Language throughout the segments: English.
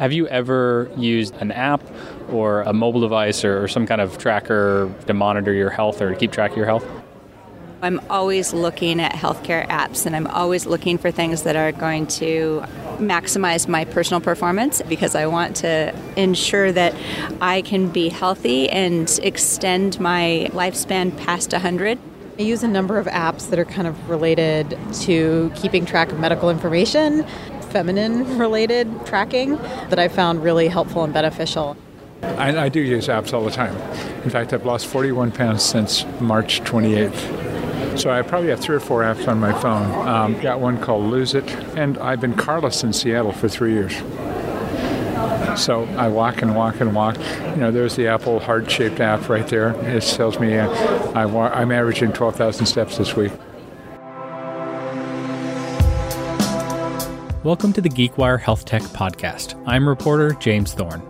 Have you ever used an app or a mobile device or, some kind of tracker to monitor your health or to keep track of your health? I'm always looking at healthcare apps and I'm always looking for things that are going to maximize my personal performance because I want to ensure that I can be healthy and extend my lifespan past 100. I use a number of apps that are kind of related to keeping track of medical information, feminine related tracking that I found really helpful and beneficial. I, I do use apps all the time. In fact, I've lost 41 pounds since March 28th. So I probably have three or four apps on my phone. Um, got one called Lose It, and I've been carless in Seattle for three years. So I walk and walk and walk. You know, there's the Apple heart-shaped app right there. It tells me uh, I I'm averaging 12,000 steps this week. Welcome to the GeekWire Health Tech Podcast. I'm reporter James Thorne.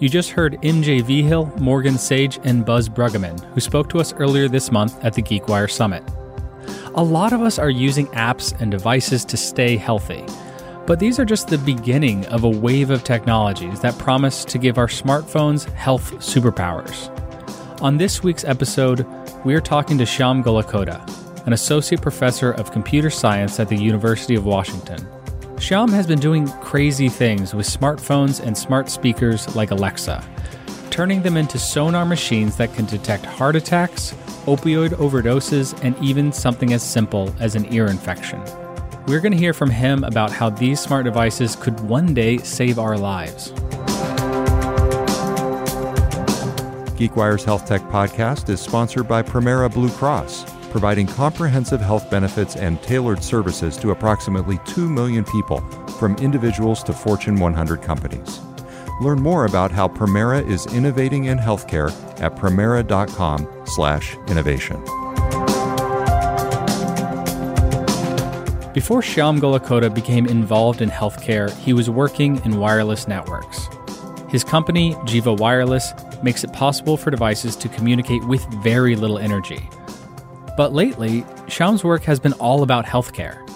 You just heard MJ Vigil, Morgan Sage, and Buzz Bruggeman, who spoke to us earlier this month at the GeekWire Summit. A lot of us are using apps and devices to stay healthy, but these are just the beginning of a wave of technologies that promise to give our smartphones health superpowers. On this week's episode, we are talking to Shyam Gollakota, an associate professor of computer science at the University of Washington. Shyam has been doing crazy things with smartphones and smart speakers like Alexa, turning them into sonar machines that can detect heart attacks, opioid overdoses, and even something as simple as an ear infection. We're going to hear from him about how these smart devices could one day save our lives. GeekWire's Health Tech podcast is sponsored by Premera Blue Cross providing comprehensive health benefits and tailored services to approximately 2 million people, from individuals to Fortune 100 companies. Learn more about how Premera is innovating in healthcare at premera.com/innovation. Before Shyam Gollakota became involved in healthcare, he was working in wireless networks. His company, Jeeva Wireless, makes it possible for devices to communicate with very little energy. But lately, Shyam's work has been all about healthcare.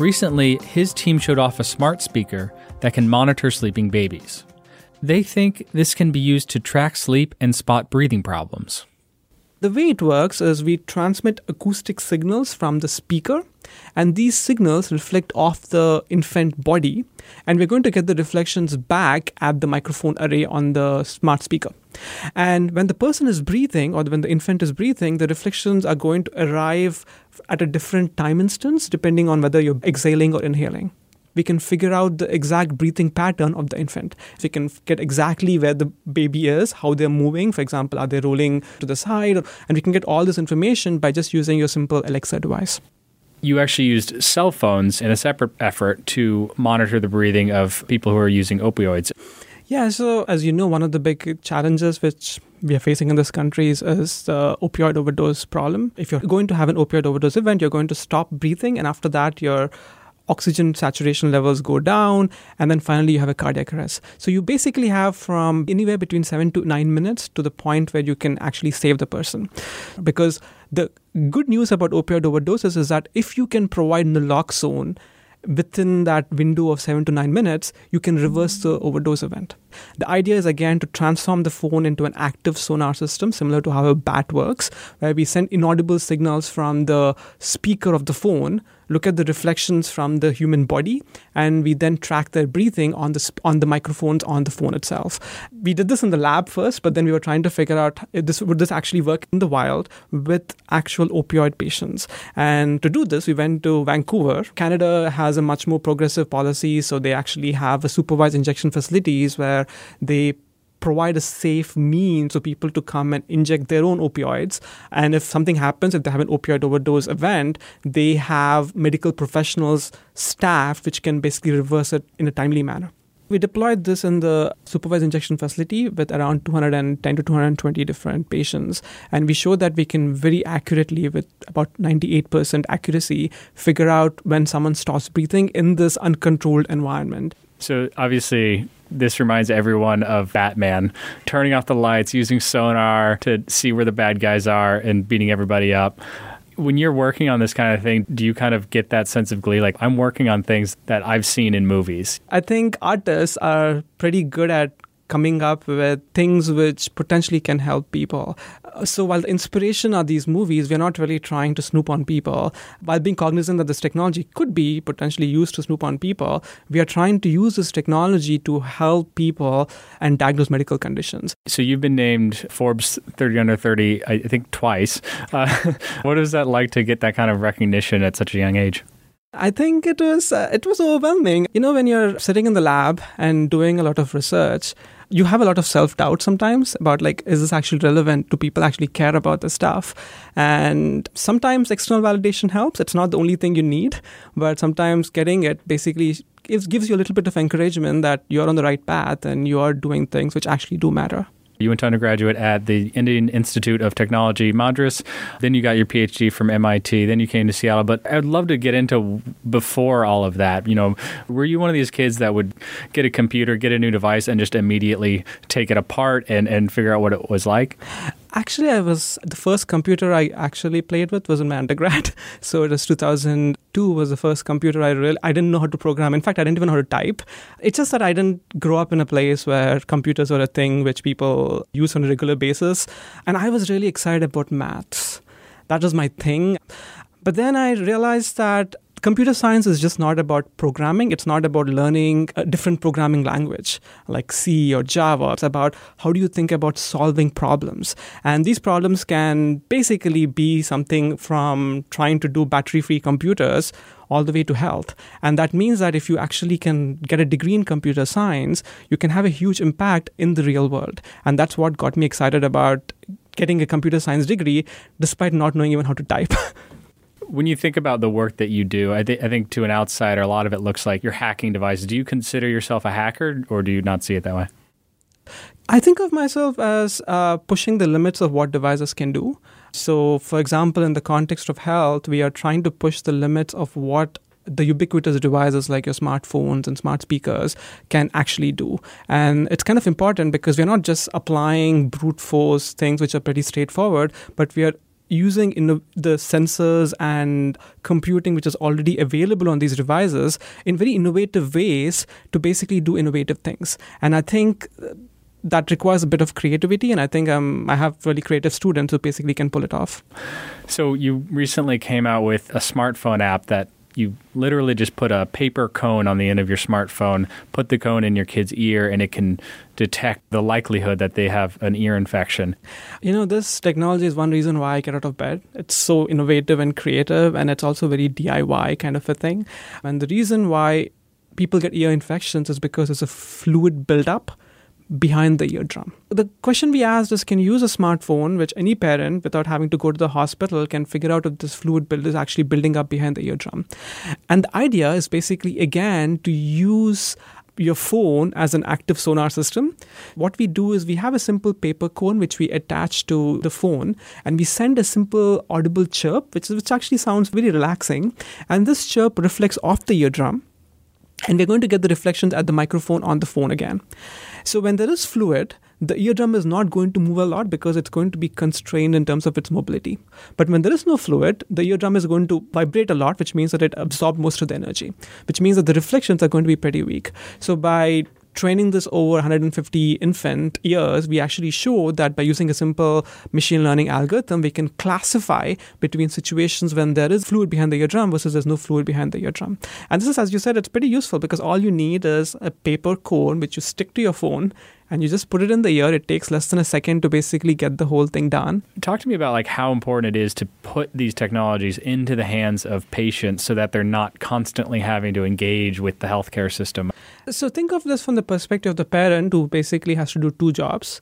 Recently, his team showed off a smart speaker that can monitor sleeping babies. They think this can be used to track sleep and spot breathing problems. The way it works is we transmit acoustic signals from the speaker, and these signals reflect off the infant body, and we're going to get the reflections back at the microphone array on the smart speaker. And when the person is breathing, or when the infant is breathing, the reflections are going to arrive at a different time instance depending on whether you're exhaling or inhaling we can figure out the exact breathing pattern of the infant. We can get exactly where the baby is, how they're moving. For example, are they rolling to the side? And we can get all this information by just using your simple Alexa device. You actually used cell phones in a separate effort to monitor the breathing of people who are using opioids. Yeah, so as you know, one of the big challenges which we are facing in this country is, is the opioid overdose problem. If you're going to have an opioid overdose event, you're going to stop breathing, and after that, your oxygen saturation levels go down, and then finally you have a cardiac arrest. So you basically have from anywhere between seven to nine minutes to the point where you can actually save the person. Because the good news about opioid overdoses is that if you can provide naloxone within that window of seven to nine minutes, you can reverse the overdose event. The idea is again to transform the phone into an active sonar system, similar to how a bat works, where we send inaudible signals from the speaker of the phone look at the reflections from the human body, and we then track their breathing on the on the microphones on the phone itself. We did this in the lab first, but then we were trying to figure out this would this actually work in the wild with actual opioid patients. And to do this, we went to Vancouver. Canada has a much more progressive policy, so they actually have a supervised injection facilities where they provide a safe means for people to come and inject their own opioids. And if something happens, if they have an opioid overdose event, they have medical professionals staff which can basically reverse it in a timely manner. We deployed this in the supervised injection facility with around 210 to 220 different patients. And we showed that we can very accurately, with about 98% accuracy, figure out when someone stops breathing in this uncontrolled environment. So obviously, this reminds everyone of Batman turning off the lights, using sonar to see where the bad guys are, and beating everybody up. When you're working on this kind of thing, do you kind of get that sense of glee? Like, I'm working on things that I've seen in movies. I think artists are pretty good at coming up with things which potentially can help people. Uh, so while the inspiration are these movies, we're not really trying to snoop on people. While being cognizant that this technology could be potentially used to snoop on people, we are trying to use this technology to help people and diagnose medical conditions. So you've been named Forbes 30 under 30, I think twice. Uh, what is that like to get that kind of recognition at such a young age? I think it was uh, it was overwhelming. You know, when you're sitting in the lab and doing a lot of research, you have a lot of self doubt sometimes about like, is this actually relevant? Do people actually care about this stuff? And sometimes external validation helps. It's not the only thing you need, but sometimes getting it basically gives, gives you a little bit of encouragement that you're on the right path and you are doing things which actually do matter. You went to undergraduate at the Indian Institute of Technology, Madras. Then you got your PhD from MIT. Then you came to Seattle. But I'd love to get into before all of that. You know, were you one of these kids that would get a computer, get a new device, and just immediately take it apart and, and figure out what it was like? Actually, I was the first computer I actually played with was in my undergrad. So it was 2002 was the first computer I really I didn't know how to program. In fact, I didn't even know how to type. It's just that I didn't grow up in a place where computers were a thing which people use on a regular basis, and I was really excited about maths. That was my thing. But then I realized that computer science is just not about programming. It's not about learning a different programming language like C or Java. It's about how do you think about solving problems. And these problems can basically be something from trying to do battery free computers all the way to health. And that means that if you actually can get a degree in computer science, you can have a huge impact in the real world. And that's what got me excited about getting a computer science degree despite not knowing even how to type. when you think about the work that you do, I, th- I, think to an outsider, a lot of it looks like you're hacking devices. Do you consider yourself a hacker, or do you not see it that way? I think of myself as uh, pushing the limits of what devices can do. So, for example, in the context of health, we are trying to push the limits of what the ubiquitous devices like your smartphones and smart speakers can actually do. And it's kind of important because we're not just applying brute force things which are pretty straightforward, but we are using in the sensors and computing which is already available on these devices in very innovative ways to basically do innovative things. And I think that requires a bit of creativity and i think um, i have really creative students who basically can pull it off so you recently came out with a smartphone app that you literally just put a paper cone on the end of your smartphone, put the cone in your kid's ear, and it can detect the likelihood that they have an ear infection. You know, this technology is one reason why I get out of bed. It's so innovative and creative, and it's also very DIY kind of a thing. And the reason why people get ear infections is because there's a fluid buildup behind the eardrum. The question we asked is can you use a smartphone, which any parent, without having to go to the hospital, can figure out if this fluid build is actually building up behind the eardrum? And the idea is basically, again, to use your phone as an active sonar system. What we do is we have a simple paper cone which we attach to the phone and we send a simple audible chirp, which, which actually sounds very relaxing. And this chirp reflects off the eardrum and we're going to get the reflections at the microphone on the phone again. So when there is fluid, the eardrum is not going to move a lot because it's going to be constrained in terms of its mobility. But when there is no fluid, the eardrum is going to vibrate a lot, which means that it absorbs most of the energy, which means that the reflections are going to be pretty weak. So by training this over 150 infant years, we actually showed that by using a simple machine learning algorithm, we can classify between situations when there is fluid behind the eardrum versus there's no fluid behind the eardrum. And this is, as you said, it's pretty useful because all you need is a paper cone which you stick to your phone and you just put it in the ear. It takes less than a second to basically get the whole thing done. Talk to me about like how important it is to put these technologies into the hands of patients so that they're not constantly having to engage with the healthcare system. So think of this from the perspective of the parent who basically has to do two jobs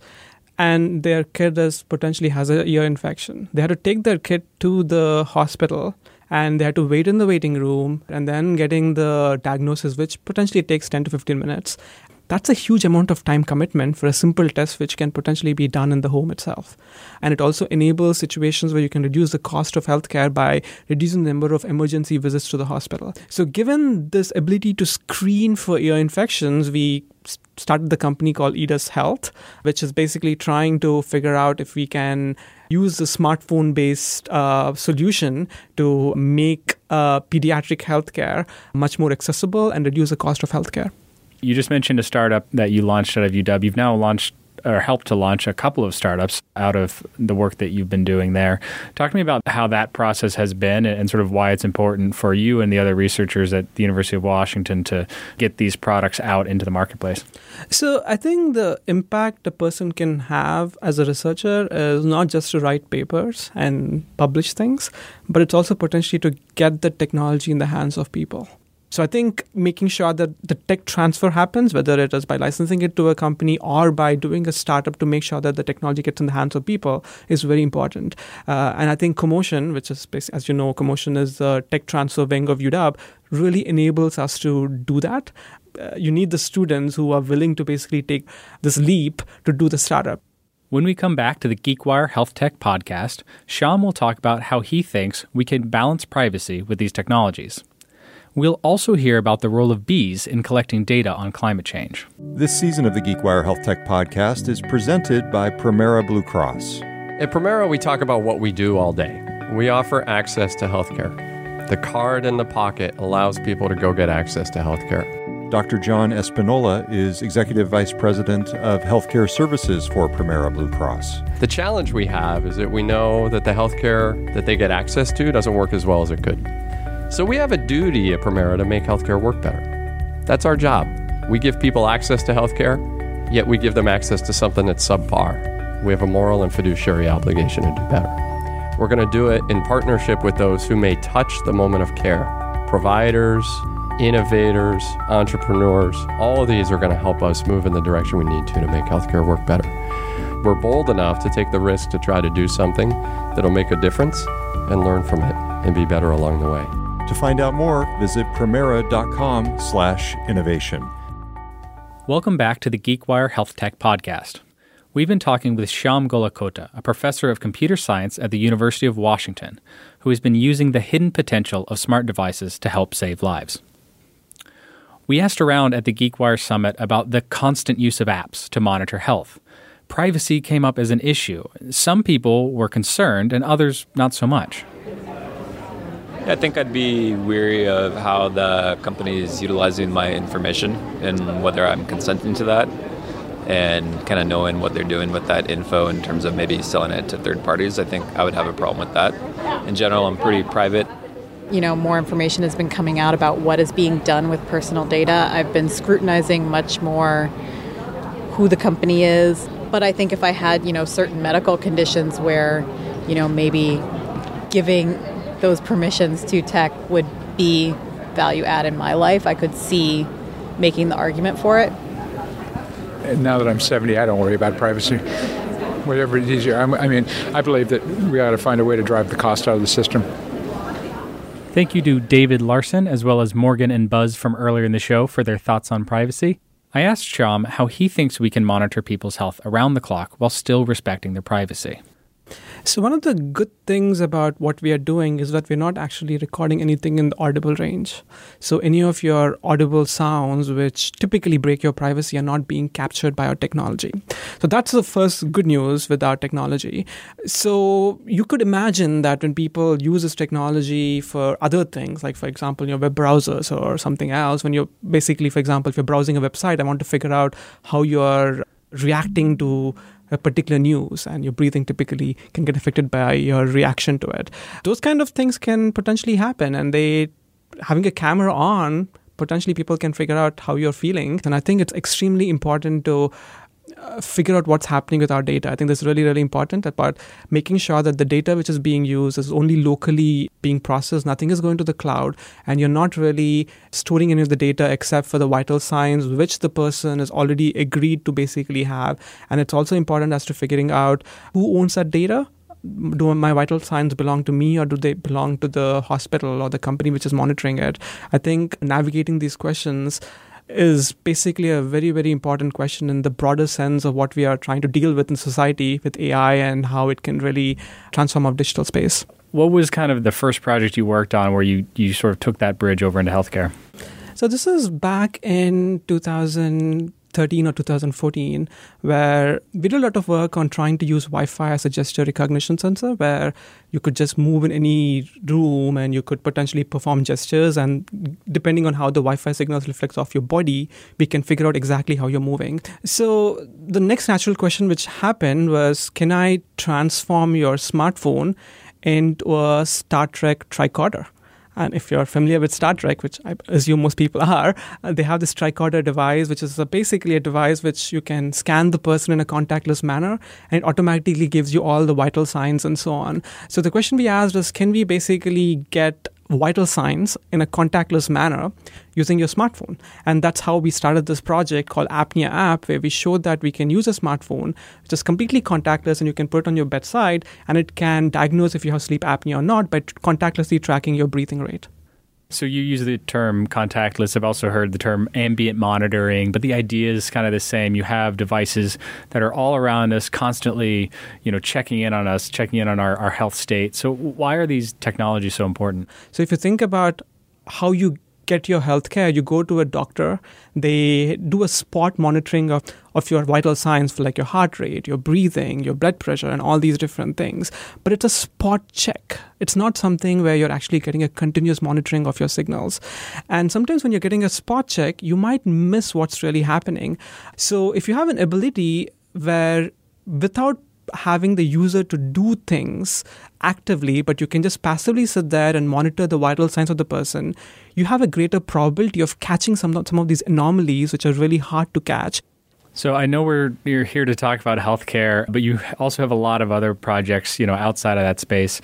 and their kid is potentially has a ear infection. They had to take their kid to the hospital and they had to wait in the waiting room and then getting the diagnosis which potentially takes 10 to 15 minutes that's a huge amount of time commitment for a simple test which can potentially be done in the home itself. And it also enables situations where you can reduce the cost of healthcare by reducing the number of emergency visits to the hospital. So, given this ability to screen for ear infections, we started the company called Edus Health, which is basically trying to figure out if we can use the smartphone based uh, solution to make uh, pediatric healthcare much more accessible and reduce the cost of healthcare. You just mentioned a startup that you launched out of UW. You've now launched or helped to launch a couple of startups out of the work that you've been doing there. Talk to me about how that process has been and sort of why it's important for you and the other researchers at the University of Washington to get these products out into the marketplace. So, I think the impact a person can have as a researcher is not just to write papers and publish things, but it's also potentially to get the technology in the hands of people. So I think making sure that the tech transfer happens, whether it is by licensing it to a company or by doing a startup to make sure that the technology gets in the hands of people, is very important. Uh, and I think CoMotion, which is, as you know, CoMotion is the tech transfer wing of UW, really enables us to do that. Uh, you need the students who are willing to basically take this leap to do the startup. When we come back to the GeekWire Health Tech podcast, Shyam will talk about how he thinks we can balance privacy with these technologies. We'll also hear about the role of bees in collecting data on climate change. This season of the GeekWire Health Tech podcast is presented by Premera Blue Cross. At Premera, we talk about what we do all day. We offer access to healthcare. The card in the pocket allows people to go get access to healthcare. Dr. John Espinola is Executive Vice President of Healthcare Services for Premera Blue Cross. The challenge we have is that we know that the healthcare that they get access to doesn't work as well as it could. So we have a duty at Premera to make healthcare work better. That's our job. We give people access to healthcare, yet we give them access to something that's subpar. We have a moral and fiduciary obligation to do better. We're going to do it in partnership with those who may touch the moment of care providers, innovators, entrepreneurs. All of these are going to help us move in the direction we need to to make healthcare work better. We're bold enough to take the risk to try to do something that'll make a difference and learn from it and be better along the way. To find out more, visit premera.com slash innovation. Welcome back to the GeekWire Health Tech Podcast. We've been talking with Shyam Gollakota, a professor of computer science at the University of Washington, who has been using the hidden potential of smart devices to help save lives. We asked around at the GeekWire Summit about the constant use of apps to monitor health. Privacy came up as an issue. Some people were concerned, and others not so much. I think I'd be weary of how the company is utilizing my information and whether I'm consenting to that and kind of knowing what they're doing with that info in terms of maybe selling it to third parties. I think I would have a problem with that. In general, I'm pretty private. You know, more information has been coming out about what is being done with personal data. I've been scrutinizing much more who the company is. But I think if I had, you know, certain medical conditions where, you know, maybe giving those permissions to tech would be value add in my life, I could see making the argument for it. And now that I'm 70, I don't worry about privacy. Whatever it is, I mean, I believe that we ought to find a way to drive the cost out of the system. Thank you to David Larson as well as Morgan and Buzz from earlier in the show for their thoughts on privacy. I asked Shyam how he thinks we can monitor people's health around the clock while still respecting their privacy. So, one of the good things about what we are doing is that we're not actually recording anything in the audible range. So, any of your audible sounds, which typically break your privacy, are not being captured by our technology. So, that's the first good news with our technology. So, you could imagine that when people use this technology for other things, like, for example, your web browsers or something else, when you're basically, for example, if you're browsing a website, I want to figure out how you're reacting to a particular news and your breathing typically can get affected by your reaction to it. Those kind of things can potentially happen and they having a camera on potentially people can figure out how you're feeling and I think it's extremely important to uh, figure out what's happening with our data. I think that's really, really important about making sure that the data which is being used is only locally being processed. Nothing is going to the cloud, and you're not really storing any of the data except for the vital signs which the person has already agreed to basically have. And it's also important as to figuring out who owns that data do my vital signs belong to me or do they belong to the hospital or the company which is monitoring it? I think navigating these questions is basically a very, very important question in the broader sense of what we are trying to deal with in society with AI and how it can really transform our digital space. What was kind of the first project you worked on where you, you sort of took that bridge over into healthcare? So this is back in 2000 2013 or 2014, where we did a lot of work on trying to use Wi Fi as a gesture recognition sensor, where you could just move in any room and you could potentially perform gestures. And depending on how the Wi Fi signals reflects off your body, we can figure out exactly how you're moving. So the next natural question which happened was can I transform your smartphone into a Star Trek tricorder? And if you're familiar with Star Trek, which I assume most people are, uh, they have this tricorder device, which is a, basically a device which you can scan the person in a contactless manner and it automatically gives you all the vital signs and so on. So the question we asked is can we basically get vital signs in a contactless manner using your smartphone. And that's how we started this project called Apnea App, where we showed that we can use a smartphone, which is completely contactless, and you can put it on your bedside, and it can diagnose if you have sleep apnea or not by contactlessly tracking your breathing rate. So you use the term contactless. I've also heard the term ambient monitoring, but the idea is kind of the same. You have devices that are all around us, constantly, you know, checking in on us, checking in on our, our health state. So why are these technologies so important? So if you think about how you get your health care, you go to a doctor, they do a spot monitoring of, of your vital signs for like your heart rate, your breathing, your blood pressure, and all these different things. But it's a spot check. It's not something where you're actually getting a continuous monitoring of your signals. And sometimes when you're getting a spot check, you might miss what's really happening. So if you have an ability where without having the user to do things actively, but you can just passively sit there and monitor the vital signs of the person, you have a greater probability of catching some of, some of these anomalies which are really hard to catch. So I know we're you're here to talk about healthcare, but you also have a lot of other projects, you know, outside of that space.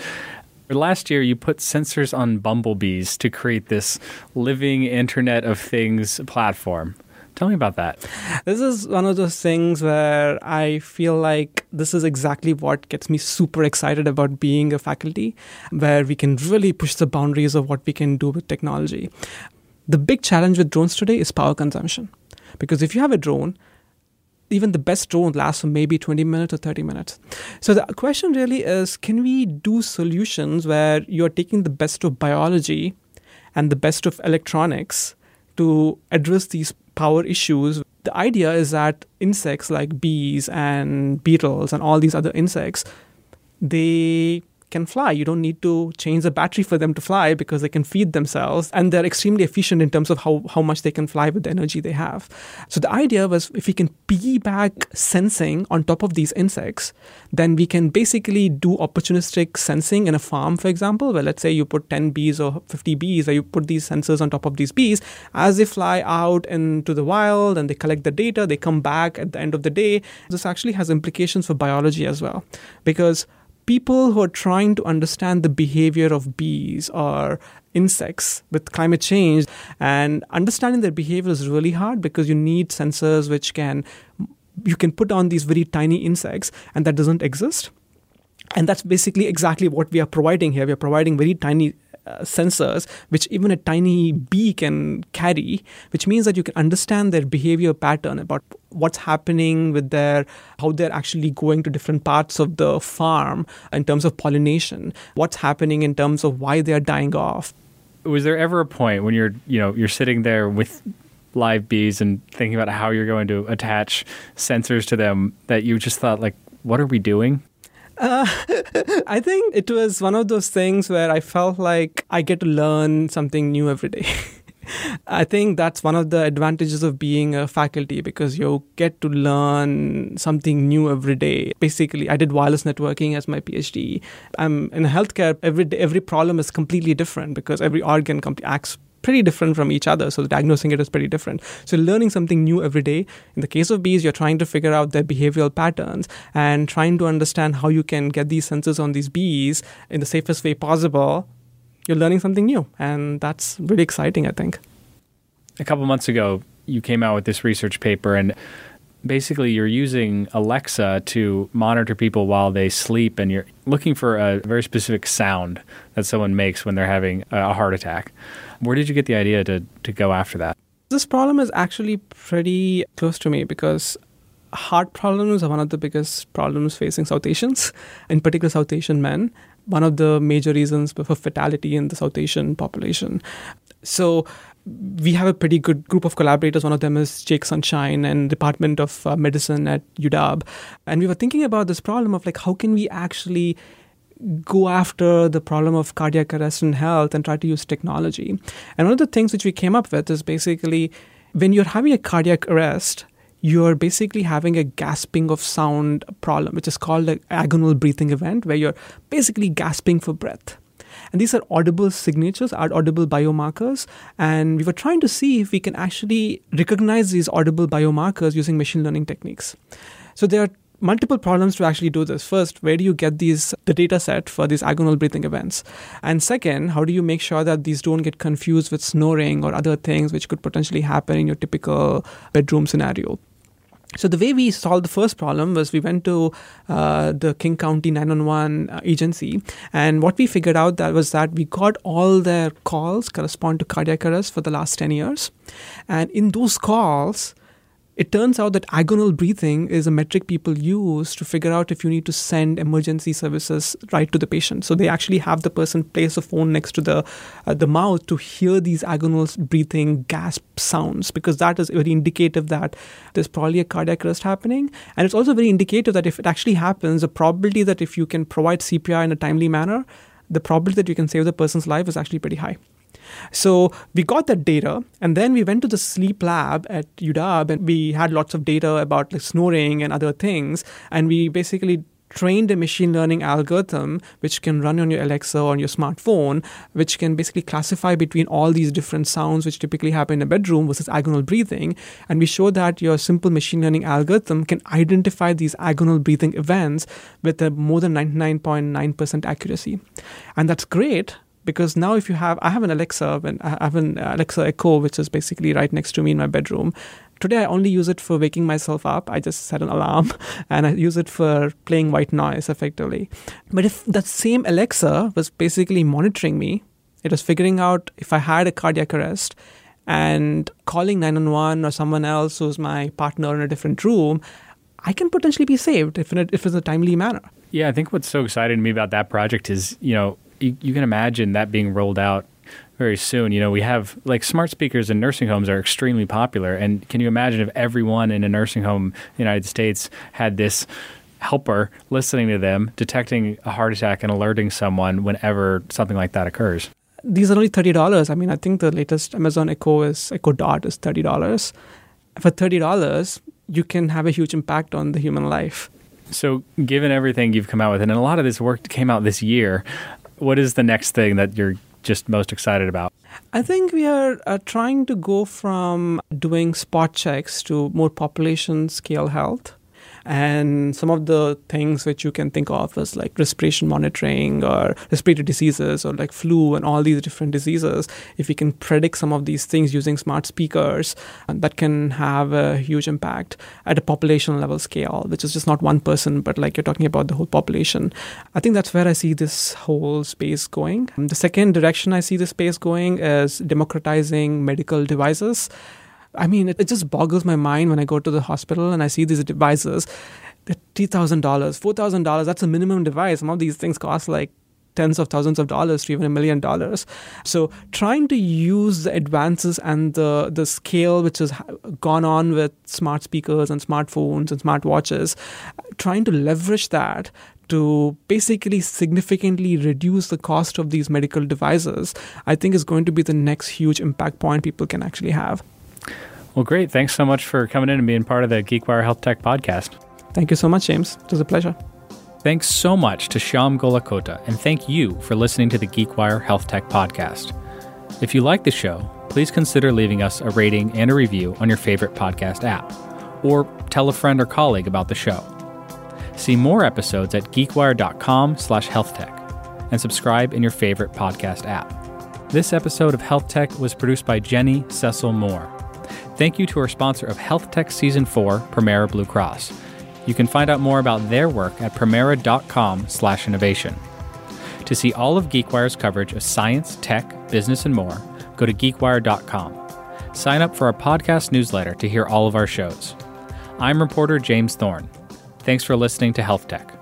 Last year, you put sensors on bumblebees to create this living Internet of Things platform. Tell me about that. This is one of those things where I feel like this is exactly what gets me super excited about being a faculty, where we can really push the boundaries of what we can do with technology. The big challenge with drones today is power consumption. Because if you have a drone, even the best drone lasts for maybe 20 minutes or 30 minutes. So the question really is can we do solutions where you're taking the best of biology and the best of electronics to address these power issues. The idea is that insects like bees and beetles and all these other insects, they can fly. You don't need to change the battery for them to fly because they can feed themselves and they're extremely efficient in terms of how, how much they can fly with the energy they have. So the idea was if we can piggyback sensing on top of these insects, then we can basically do opportunistic sensing in a farm, for example, where let's say you put 10 bees or 50 bees, or you put these sensors on top of these bees. As they fly out into the wild and they collect the data, they come back at the end of the day. This actually has implications for biology as well because people who are trying to understand the behavior of bees or insects with climate change and understanding their behavior is really hard because you need sensors which can you can put on these very tiny insects and that doesn't exist. And that's basically exactly what we are providing here. We are providing very tiny uh, sensors which even a tiny bee can carry which means that you can understand their behavior pattern about what's happening with their how they're actually going to different parts of the farm in terms of pollination what's happening in terms of why they're dying off. Was there ever a point when you're you know you're sitting there with live bees and thinking about how you're going to attach sensors to them that you just thought like what are we doing uh, I think it was one of those things where I felt like I get to learn something new every day. I think that's one of the advantages of being a faculty because you get to learn something new every day. Basically, I did wireless networking as my PhD. I'm in healthcare. Every every problem is completely different because every organ acts pretty different from each other. So diagnosing it is pretty different. So learning something new every day. In the case of bees, you're trying to figure out their behavioral patterns and trying to understand how you can get these sensors on these bees in the safest way possible. You're learning something new, and that's really exciting, I think. A couple months ago, you came out with this research paper, and basically you're using Alexa to monitor people while they sleep and you're looking for a very specific sound that someone makes when they're having a heart attack. Where did you get the idea to, to go after that? This problem is actually pretty close to me because heart problems are one of the biggest problems facing South Asians, in particular South Asian men. One of the major reasons for fatality in the South Asian population. So, we have a pretty good group of collaborators. One of them is Jake Sunshine and Department of uh, Medicine at UW. And we were thinking about this problem of like, how can we actually go after the problem of cardiac arrest in health and try to use technology? And one of the things which we came up with is basically when you're having a cardiac arrest, you're basically having a gasping of sound problem, which is called an agonal breathing event, where you're basically gasping for breath. And these are audible signatures, are audible biomarkers. And we were trying to see if we can actually recognize these audible biomarkers using machine learning techniques. So there are multiple problems to actually do this. First, where do you get these the data set for these agonal breathing events? And second, how do you make sure that these don't get confused with snoring or other things which could potentially happen in your typical bedroom scenario? So the way we solved the first problem was we went to uh, the King County 911 uh, agency, and what we figured out that was that we got all their calls correspond to cardiac arrest for the last 10 years, and in those calls, it turns out that agonal breathing is a metric people use to figure out if you need to send emergency services right to the patient. So they actually have the person place a phone next to the uh, the mouth to hear these agonal breathing gasp sounds because that is very indicative that there's probably a cardiac arrest happening, and it's also very indicative that if it actually happens, the probability that if you can provide CPR in a timely manner, the probability that you can save the person's life is actually pretty high. So we got that data, and then we went to the sleep lab at UW, and we had lots of data about like snoring and other things, and we basically trained a machine learning algorithm which can run on your Alexa or on your smartphone, which can basically classify between all these different sounds which typically happen in a bedroom versus agonal breathing. And we show that your simple machine learning algorithm can identify these agonal breathing events with a more than 99.9% accuracy. And that's great because now if you have i have an alexa and i have an alexa echo which is basically right next to me in my bedroom. Today i only use it for waking myself up. I just set an alarm and i use it for playing white noise effectively. But if that same alexa was basically monitoring me it was figuring out if i had a cardiac arrest and calling 911 or someone else who's my partner in a different room i can potentially be saved if, in a, if it's a timely manner. Yeah i think what's so exciting to me about that project is you know you, you can imagine that being rolled out very soon. You know, we have like smart speakers in nursing homes are extremely popular. And can you imagine if everyone in a nursing home in the United States had this helper listening to them, detecting a heart attack and alerting someone whenever something like that occurs? These are only thirty dollars. I mean, I think the latest Amazon Echo is Echo Dot is thirty dollars. For thirty dollars, you can have a huge impact on the human life. So, given everything you've come out with, and a lot of this work came out this year, what is the next thing that you're just most excited about? I think we are uh, trying to go from doing spot checks to more population scale health. And some of the things which you can think of as like respiration monitoring or respiratory diseases or like flu and all these different diseases, if we can predict some of these things using smart speakers, that can have a huge impact at a population level scale, which is just not one person, but like you're talking about the whole population. I think that's where I see this whole space going. And The second direction I see the space going is democratizing medical devices. I mean, it, it just boggles my mind when I go to the hospital and I see these devices. They're $3,000, $4,000. That's a minimum device. Some of these things cost like tens of thousands of dollars to even a million dollars. So trying to use the advances and the the scale which has gone on with smart speakers and smartphones and smartwatches, trying to leverage that to basically significantly reduce the cost of these medical devices, I think is going to be the next huge impact point people can actually have. Well, great. Thanks so much for coming in and being part of the GeekWire Health Tech podcast. Thank you so much, James. It was a pleasure. Thanks so much to Shyam Gollakota, and thank you for listening to the GeekWire Health Tech podcast. If you like the show, please consider leaving us a rating and a review on your favorite podcast app, or tell a friend or colleague about the show. See more episodes at geekwire.com slash healthtech and subscribe in your favorite podcast app. This episode of Health Tech was produced by Jenny Cecil Moore. Thank you to our sponsor of Health Tech Season 4, Premera Blue Cross. You can find out more about their work at premera.com slash innovation. To see all of GeekWire's coverage of science, tech, business, and more, go to geekwire.com. sign up for our podcast newsletter to hear all of our shows. I'm reporter James Thorne. Thanks for listening to Health Tech.